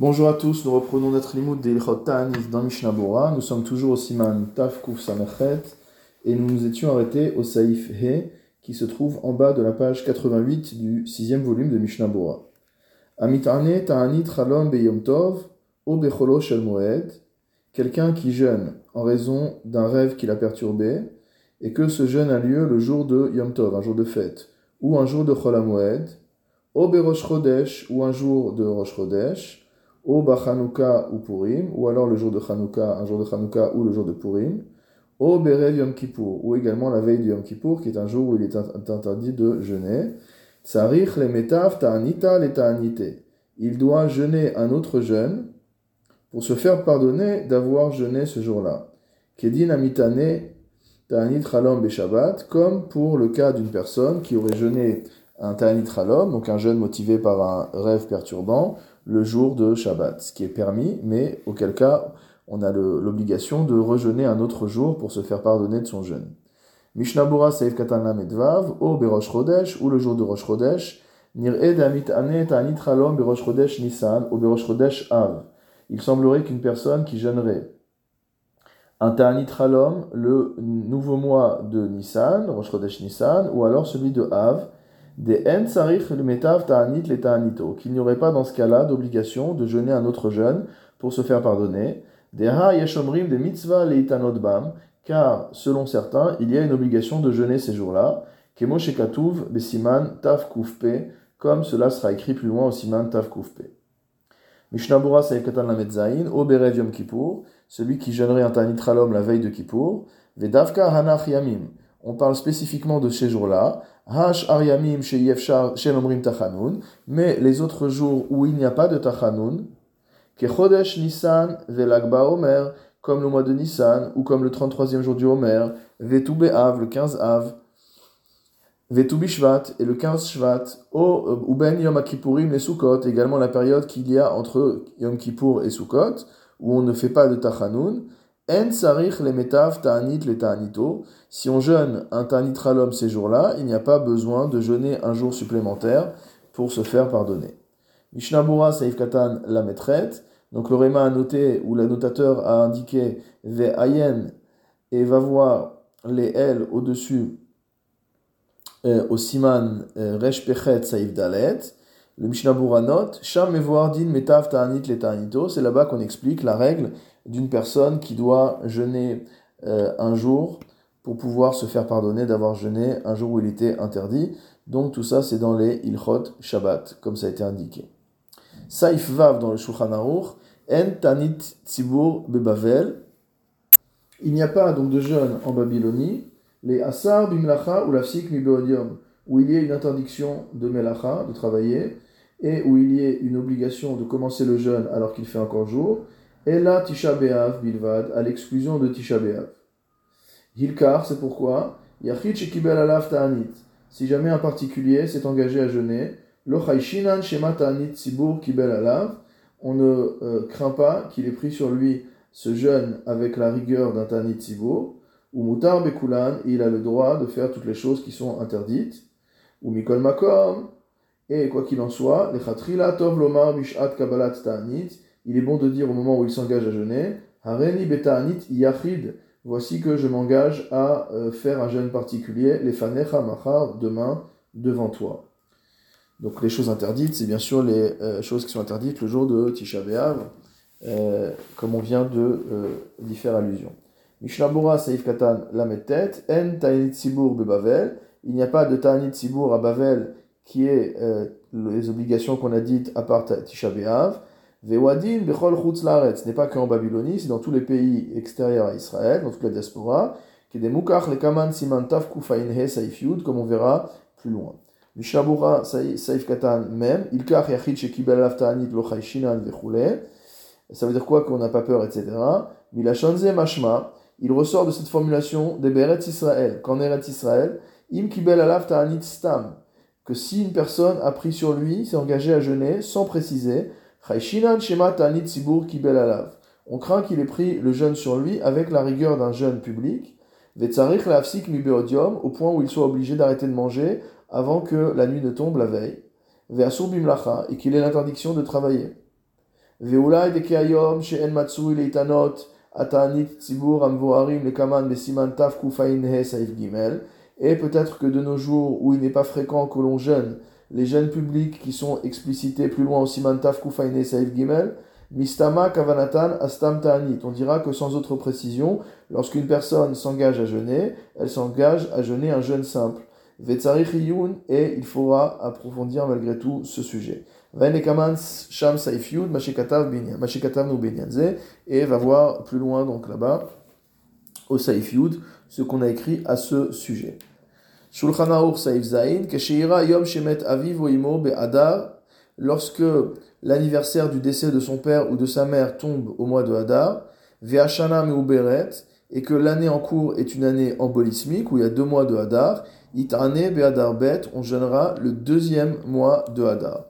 Bonjour à tous, nous reprenons notre limoud de Ilchot dans Mishnah. Nous sommes toujours au Siman Taf Kuf Samachet et nous nous étions arrêtés au Saïf He qui se trouve en bas de la page 88 du sixième volume de Mishnah Bora. Amitane Ta'anit Chalom Beyom Tov O Becholo Shel Moed Quelqu'un qui jeûne en raison d'un rêve qui l'a perturbé et que ce jeûne a lieu le jour de Yom Tov, un jour de fête, ou un jour de Chol Moed, O Berosh Chodesh ou un jour de Rosh Chodesh, au Bachanouka ou Purim, ou alors le jour de Chanouka, un jour de Chanouka ou le jour de Purim, au Berev Yom Kippour, ou également la veille de Yom Kippour, qui est un jour où il est interdit de jeûner. Tsarich le metav ta'anita le ta'anite. Il doit jeûner un autre jeûne pour se faire pardonner d'avoir jeûné ce jour-là. Kedin amitane ta'anit chalom beshabbat, comme pour le cas d'une personne qui aurait jeûné un ta'anit chalom, donc un jeûne motivé par un rêve perturbant, le jour de Shabbat, ce qui est permis, mais auquel cas on a l'obligation de rejeûner un autre jour pour se faire pardonner de son jeûne. Mishnabura Seif Katana Medvav, O Berosh Chodesh, ou le jour de Rosh Chodesh, Nir'e Damit Ane Ta'anit Berosh Chodesh Nissan, ou Berosh Chodesh Av. Il semblerait qu'une personne qui jeûnerait un Ta'anit le nouveau mois de Nissan, Rosh Chodesh Nissan, ou alors celui de Av, des en le metav ta'anit le ta'anito, qu'il n'y aurait pas dans ce cas-là d'obligation de jeûner un autre jeûne pour se faire pardonner. Des ha yeshomrim de mitzvah le bam, car selon certains, il y a une obligation de jeûner ces jours-là. Kemo shekatuv besiman tav kufpe, comme cela sera écrit plus loin au siman tav kufpe. Mishnabura saïkatan la metzaïn, o berev yom kippour, celui qui jeûnerait un ralom la veille de kippour. Vedavka hanach yamim, on parle spécifiquement de ces jours-là. Mais les autres jours où il n'y a pas de Tachanun, Chodesh Nissan Velagba Omer, comme le mois de Nissan, ou comme le 33e jour du Omer, Vetu Av, le 15 Av, Vetu Bishvat, et le 15 Shvat, ou Ben Yom Kippourim et Sukkot, également la période qu'il y a entre Yom Kippour et Sukkot, où on ne fait pas de Tachanun, En Sarich le Metav Ta'anit le Ta'anito, si on jeûne un Tanit Ralom ces jours-là, il n'y a pas besoin de jeûner un jour supplémentaire pour se faire pardonner. Mishnabura Saif Katan la maîtrette. Donc le Réma a noté, ou l'annotateur a indiqué Ve Ayen et va voir les L au-dessus euh, au Siman euh, Resh Pechet Saif Dalet. Le Mishnabura note Sham Ta'anit le Ta'anito. C'est là-bas qu'on explique la règle d'une personne qui doit jeûner euh, un jour pour pouvoir se faire pardonner d'avoir jeûné un jour où il était interdit. Donc tout ça, c'est dans les Ilchot Shabbat, comme ça a été indiqué. Saif Vav dans le Shulchan Aruch, En Tanit Tzibur Bebavel. Il n'y a pas donc de jeûne en Babylonie. Les Asar Bimlacha ou Lafsik Mibeodium, où il y a une interdiction de Melacha, de travailler, et où il y a une obligation de commencer le jeûne alors qu'il fait encore jour. Et là, Tisha B'Av Bilvad, à l'exclusion de Tisha B'Av. Hilkar, c'est pourquoi? Yachid Shekibel Alaf Ta'anit. Si jamais un particulier s'est engagé à jeûner, Lo Shema Ta'anit Sibur Kibel Alav, on ne euh, craint pas qu'il ait pris sur lui ce jeûne avec la rigueur d'un Ta'anit Sibur, ou Mutar Bekulan, il a le droit de faire toutes les choses qui sont interdites, ou Mikol Makom, et quoi qu'il en soit, les Chatrila Tov Lomar Bishat Kabbalat Ta'anit, il est bon de dire au moment où il s'engage à jeûner, Hareni Beta'anit Yachid, Voici que je m'engage à euh, faire un jeûne particulier, les fanecha machar, demain, devant toi. Donc les choses interdites, c'est bien sûr les euh, choses qui sont interdites le jour de Tisha B'Av, euh, comme on vient de d'y faire allusion. Mishnabura Saif Katan Lametet, En Ta'anit Sibur Bavel. Il n'y a pas de Ta'anit Sibur à Bavel qui est les obligations qu'on a dites à part Tisha B'Av. Vewadin bechol chutz ce n'est pas qu'en Babylonie, c'est dans tous les pays extérieurs à Israël, dans toute la diaspora, qui est des mukach le kaman siman taf kufain saif yud, comme on verra plus loin. Mishabura saif katan même, ilkach yachid shekibel alav lo shinan vechule, ça veut dire quoi qu'on n'a pas peur, etc. Milachonze mashma, il ressort de cette formulation des Beret Israël, qu'en Eretz Israël, im kibel alav ta'anit stam, que si une personne a pris sur lui, s'est engagé à jeûner, sans préciser, on craint qu'il ait pris le jeûne sur lui avec la rigueur d'un jeûne public. Vetsarich lafsik mibeodium, au point où il soit obligé d'arrêter de manger avant que la nuit ne tombe la veille. Veasur bimlacha, et qu'il ait l'interdiction de travailler. Veulai dekeayom she'en matsui leitanot atanit tzibur amvoarim lekaman besiman taf kufain he saif gimel. Et peut-être que de nos jours où il n'est pas fréquent que l'on jeûne les jeûnes publics qui sont explicités plus loin au siman taf kufaine saif gimel mistama kavanatan astam ta'anit on dira que sans autre précision lorsqu'une personne s'engage à jeûner elle s'engage à jeûner un jeûne simple. Vetzarich et il faudra approfondir malgré tout ce sujet. Sham Saif Yud, et va voir plus loin, donc là-bas, au Saif Yud, ce qu'on a écrit à ce sujet. Shulchan Aruch Saif Zain, Kesheira Yom Shemet Aviv Oimo Be'adar, lorsque l'anniversaire du décès de son père ou de sa mère tombe au mois de Hadar, Ve'ashana Me'uberet, et que l'année en cours est une année embolismique, où il y a deux mois de Hadar, Itane Be'adar Bet, on jeûnera le deuxième mois de Hadar.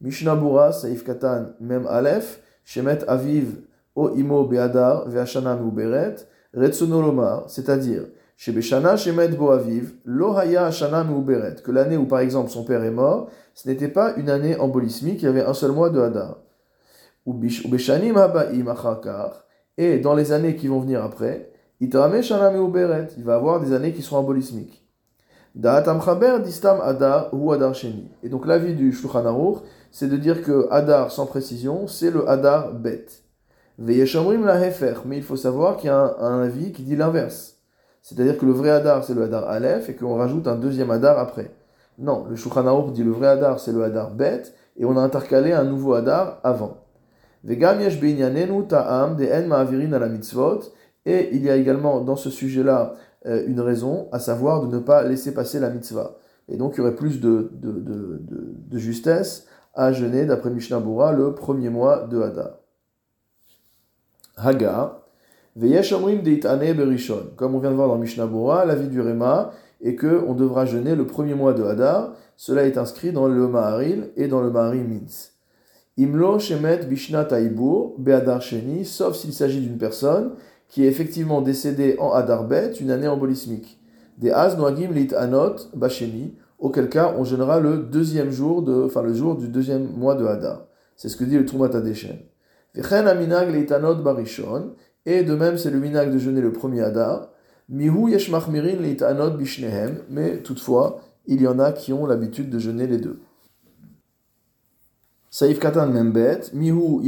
Mishnah Bura, Saif Katan, Mem Aleph, Shemet Aviv, O Imo Beadar, Veashana Meuberet, Retsonolomar, c'est-à-dire, Shebeshana Shemet Bo Aviv, Lo Haya Ashana Meuberet, que l'année où par exemple son père est mort, ce n'était pas une année embolismique, il y avait un seul mois de Hadar. Ubeshanim Habaim Achakar, et dans les années qui vont venir après, Itrame Shana Meuberet, il va avoir des années qui seront embolismiques. Da'atam distam Adar ou Adar Sheni. Et donc l'avis du Shulchan Aruch, c'est de dire que Hadar, sans précision, c'est le Hadar bête. Veyeshamrim la Hefer, mais il faut savoir qu'il y a un, avis qui dit l'inverse. C'est-à-dire que le vrai Hadar, c'est le Hadar Aleph, et qu'on rajoute un deuxième Hadar après. Non, le Shulchan dit le vrai Hadar, c'est le Hadar bête, et on a intercalé un nouveau Hadar avant. Vegam yesh ta'am de en ma'avirin la mitzvot, et il y a également dans ce sujet-là euh, une raison, à savoir de ne pas laisser passer la mitzvah. Et donc il y aurait plus de, de, de, de justesse à jeûner, d'après Mishnah Bura, le premier mois de Hadar. Haga, Comme on vient de voir dans Mishnah Bura, la vie du Réma est que on devra jeûner le premier mois de Hadar. Cela est inscrit dans le Maharil et dans le Maharil Mintz. Imlo Shemet Bishna sauf s'il s'agit d'une personne qui est effectivement décédée en Hadar Bet, une année embolismique. Des Az Noagim Lit Anot Basheni, auquel cas on jeûnera le deuxième jour, de, enfin le jour du deuxième mois de Hadar. C'est ce que dit le Trumat Adeshen. Et de même, c'est le minag de jeûner le premier Hadar. Mihu bishnehem. Mais toutefois, il y en a qui ont l'habitude de jeûner les deux. Saïf Katan Membet. Mihu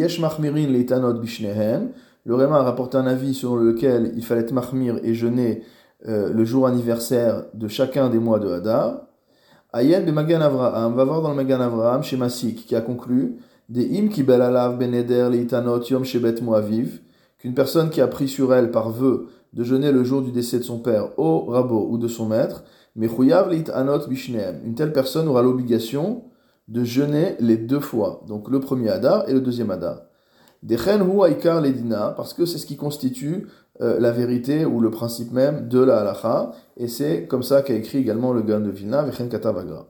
bishnehem. Le Réma a rapporté un avis selon lequel il fallait mahmir et jeûner euh, le jour anniversaire de chacun des mois de Hadar. Ayen be Magan Avraham, va voir dans le Magan Avraham chez Masik, qui a conclu des im ki belalav beneder leitanot yom shebet moaviv, qu'une personne qui a pris sur elle par vœu de jeûner le jour du décès de son père au rabot ou de son maître, leitanot bishneem. Une telle personne aura l'obligation de jeûner les deux fois, donc le premier Hadar et le deuxième Hadar. Dechen hu aikar ledina, parce que c'est ce qui constitue euh, la vérité ou le principe même de la halacha, et c'est comme ça qu'a écrit également le Gan de Vilna, Vechen Katavagra.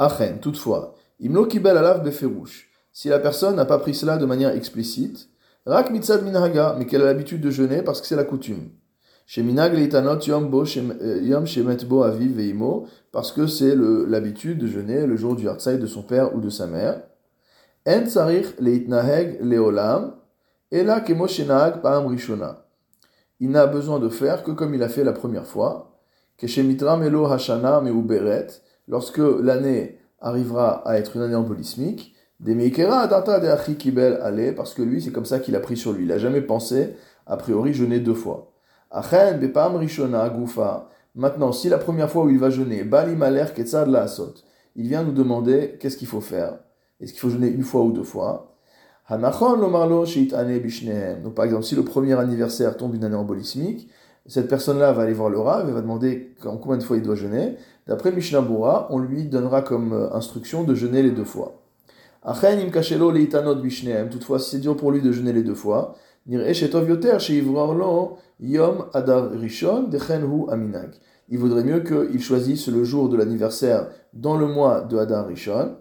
Achen, toutefois, imlo kibel alav beferush, si la personne n'a pas pris cela de manière explicite, rak mitzad minhaga, mais qu'elle a l'habitude de jeûner parce que c'est la coutume. Sheminag leitanot yom bo euh, yom shemet bo aviv veimo, parce que c'est l'habitude de jeûner le jour du hartzaï de son père ou de sa mère. En tsarich leitnaheg leolam, ela kemo shenag paam rishona il n'a besoin de faire que comme il a fait la première fois. Melo Hashana Meuberet, lorsque l'année arrivera à être une année embolismique, de parce que lui, c'est comme ça qu'il a pris sur lui. Il n'a jamais pensé, a priori, jeûner deux fois. Achen Bepam Rishona Gufa. Maintenant, si la première fois où il va jeûner, Bali Maler Ketzad La Asot, il vient nous demander qu'est-ce qu'il faut faire? Est-ce qu'il faut jeûner une fois ou deux fois? Donc par exemple, si le premier anniversaire tombe une année embolismique, cette personne-là va aller voir le Rav et va demander combien de fois il doit jeûner. D'après Mishnah on lui donnera comme euh, instruction de jeûner les deux fois. Toutefois, si c'est dur pour lui de jeûner les deux fois, il vaudrait mieux qu'il choisisse le jour de l'anniversaire dans le mois de Adar Rishon,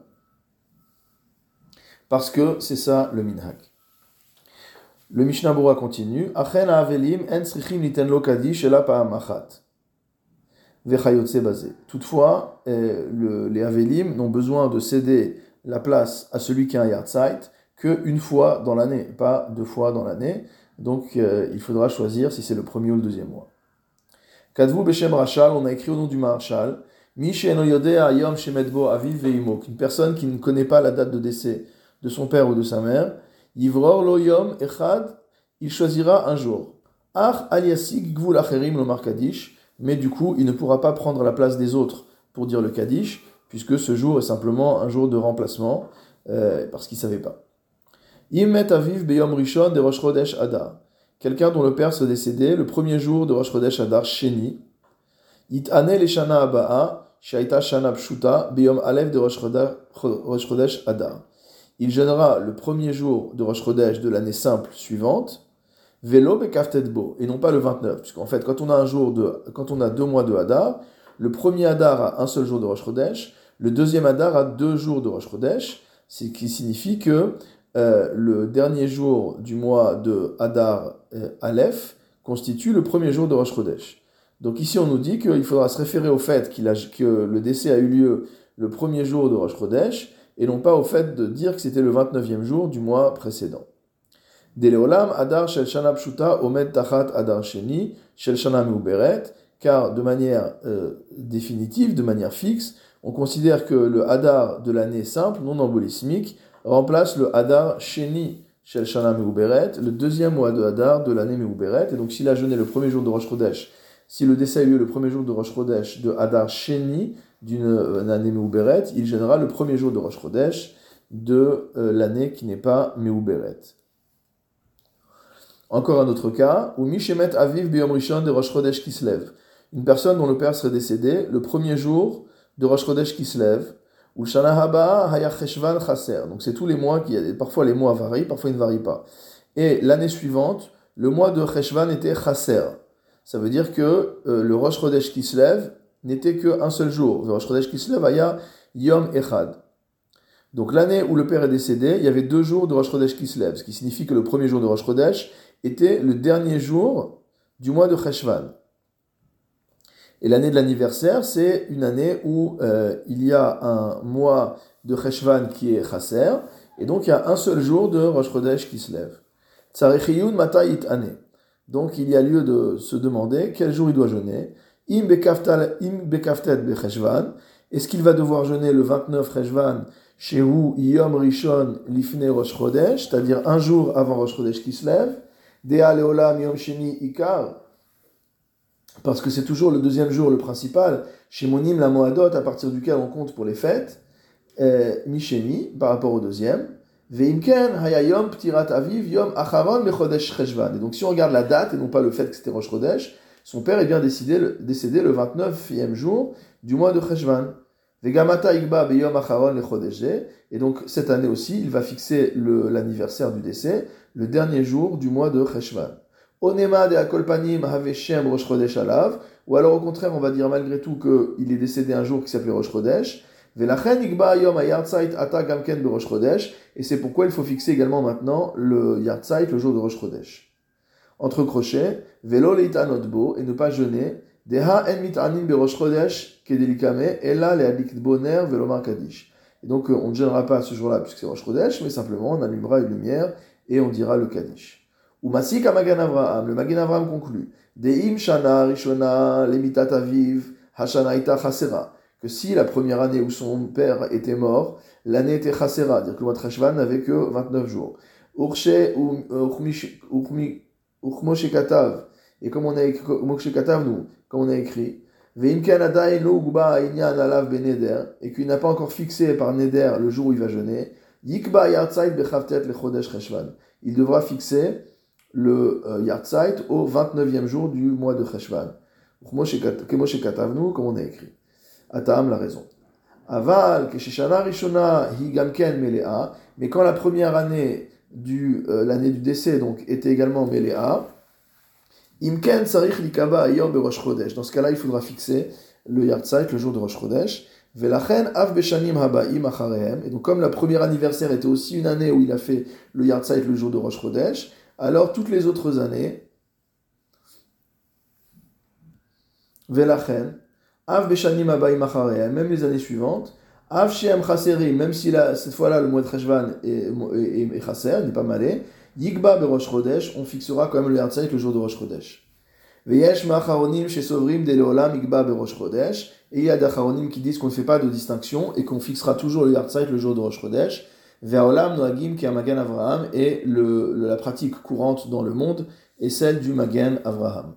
parce que c'est ça le minhag. Le Mishnah Bura continue. Achen avelim en srichim liten lo kadish ela pa'amachat. Toutefois, le, les avelim n'ont besoin de céder la place à celui qui a un yard site qu'une fois dans l'année, pas deux fois dans l'année. Donc euh, il faudra choisir si c'est le premier ou le deuxième mois. Kadvu Beshem Rachal, on a écrit au nom du Marshal, Ayom Shemedbo Aviv Veimok, une personne qui ne connaît pas la date de décès de son père ou de sa mère, Yivror Loyom Echad, il choisira un jour. Ach Aliasik Gvul Acherim Lomar Kadish, mais du coup il ne pourra pas prendre la place des autres pour dire le Kaddish, puisque ce jour est simplement un jour de remplacement, euh, parce qu'il ne savait pas. Yimmet Aviv Beyom Rishon de Rosh Chodesh Adar. Quelqu'un dont le père se décédait le premier jour de Rosh Chodesh Adar Sheni. It Ane le Shana Abaa, Shaita Shana Pshuta, Beyom Alev de Rosh Chodesh Adar. Il jeûnera le premier jour de Rosh Chodesh de l'année simple suivante, Velo Bekaftetbo, et non pas le 29, puisqu'en fait, quand on a un jour de, quand on a deux mois de Hadar, le premier Hadar a un seul jour de Rosh Chodesh, le deuxième Hadar a deux jours de Rosh Chodesh, ce qui signifie que euh, le dernier jour du mois de Hadar euh, Aleph constitue le premier jour de Rosh Chodesh. Donc ici, on nous dit qu'il faudra se référer au fait que le décès a eu lieu le premier jour de Rosh Chodesh, et non pas au fait de dire que c'était le 29e jour du mois précédent. Deleolam Adar Shel Shana Pshuta Omed Tachat Adar Sheni Shel Shana car de manière euh, définitive, de manière fixe, on considère que le Hadar de l'année simple, non embolismique, remplace le Hadar Sheni Shel Shana Meuberet, le deuxième mois de Hadar de l'année Meuberet. Et donc s'il a jeûné le premier jour de Rosh Chodesh, si le décès a eu lieu le premier jour de Rosh Chodesh de Hadar Sheni d'une euh, année Meuberet, il gênera le premier jour de Rosh Chodesh de euh, l'année qui n'est pas Meuberet. Encore un autre cas, où Mishemet Aviv Biyom Rishon de Rosh Chodesh Kislev. Une personne dont le père serait décédé le premier jour de Rosh Chodesh Kislev, ou Shana Haba Hayacheshvan Chaser. Donc c'est tous les mois qui parfois les mois varient, parfois ils ne varient pas. Et l'année suivante, le mois de Cheshvan était Chaser. Ça veut dire que euh, le Rosh Chodesh Kislev n'était qu'un seul jour. Le Rosh Chodesh Kislev Aya Yom Echad. Donc l'année où le père est décédé, il y avait deux jours de Rosh Chodesh Kislev, ce qui signifie que le premier jour de Rosh Chodesh était le dernier jour du mois de Cheshvan. Et l'année de l'anniversaire, c'est une année où euh, il y a un mois de Cheshvan qui est Chaser, et donc il y a un seul jour de Rosh Chodesh qui se lève. Tsarechiyun matayit ane. Donc il y a lieu de se demander quel jour il doit jeûner. Im bekaftet becheshvan. Est-ce qu'il va devoir jeûner le 29 Cheshvan chez vous, Yom Rishon Lifne Rosh Chodesh, c'est-à-dire un jour avant Rosh Chodesh qui se lève? Dea Leolam Yom Sheni Ikar parce que c'est toujours le deuxième jour le principal, chez Monim la Moadot, à partir duquel on compte pour les fêtes, euh, Mishemi, par rapport au deuxième, Veimken Hayayom Ptirat Aviv Yom Acharon Bechodesh Cheshvan. Et donc si on regarde la date et non pas le fait que c'était Rosh Chodesh, son père est bien décédé le, décédé le 29e jour du mois de Cheshvan. Vegamata Igba Beyom Acharon Lechodesh Et donc cette année aussi, il va fixer l'anniversaire du décès, le dernier jour du mois de Cheshvan. Onema de Akolpanim Haveshem Rosh Chodesh Alav, ou alors au contraire, on va dire malgré tout qu'il est décédé un jour qui s'appelait Rosh Chodesh. Et c'est pourquoi il faut fixer également maintenant le Yartzait, le jour de Rosh Chodesh. Entre crochets, Velo Leitanotbo, et ne pas jeûner, Deha En Mitanim Be Rosh Chodesh Kedelikame, Ela Leadik Boner Velomar Kadish. Et donc on ne gênera pas ce jour-là puisque c'est Rosh mais simplement on allumera une lumière et on dira le Kaddish. Ou Masik Magan Avraham, le Magan Avraham conclut Deim Shana Rishona Lemitat Aviv Hashana Ita Chasera, que si la première année où son père était mort, l'année était Chasera, dire que le mois de n'avait que 29 jours. Urshe Uchmoshe Katav, et comme on a écrit, nous, comme on a écrit, Beneder, et qu'il n'a pas encore fixé par Neder le jour où il va jeûner, Cheshvan. Il devra fixer le euh, au 29e jour du mois de Cheshvan. Comme on a écrit. Atam la raison. Aval, Kesheshana Rishona, Higamken Melea, mais quand la première année du, euh, l'année du décès, donc, était également Melea, Imken Sarich Likaba Ayom Rosh Chodesh. Dans ce cas-là, il faudra fixer le Yartzeit, le jour de Rosh Chodesh. Velachen Av Beshanim Habaim Acharehem. Et donc, comme la première anniversaire était aussi une année où il a fait le Yartzeit, le jour de Rosh Chodesh, alors toutes les autres années, Av Beshanim même les années suivantes, Avshem Chaseri, même si là, cette fois-là le mois de Cheshvan est, est, n'est pas malé, Yigba Berosh Chodesh, on fixera quand même le Yartzeit le jour de Rosh Chodesh. Veyesh Macharonim chez Sovrim Berosh et il y a d'Acharonim qui disent qu'on ne fait pas de distinction et qu'on fixera toujours le Yartzeit le jour de Rosh Chodesh. Ve'olam Noagim qui a Magen Avraham, et le, la pratique courante dans le monde est celle du Magen Avraham.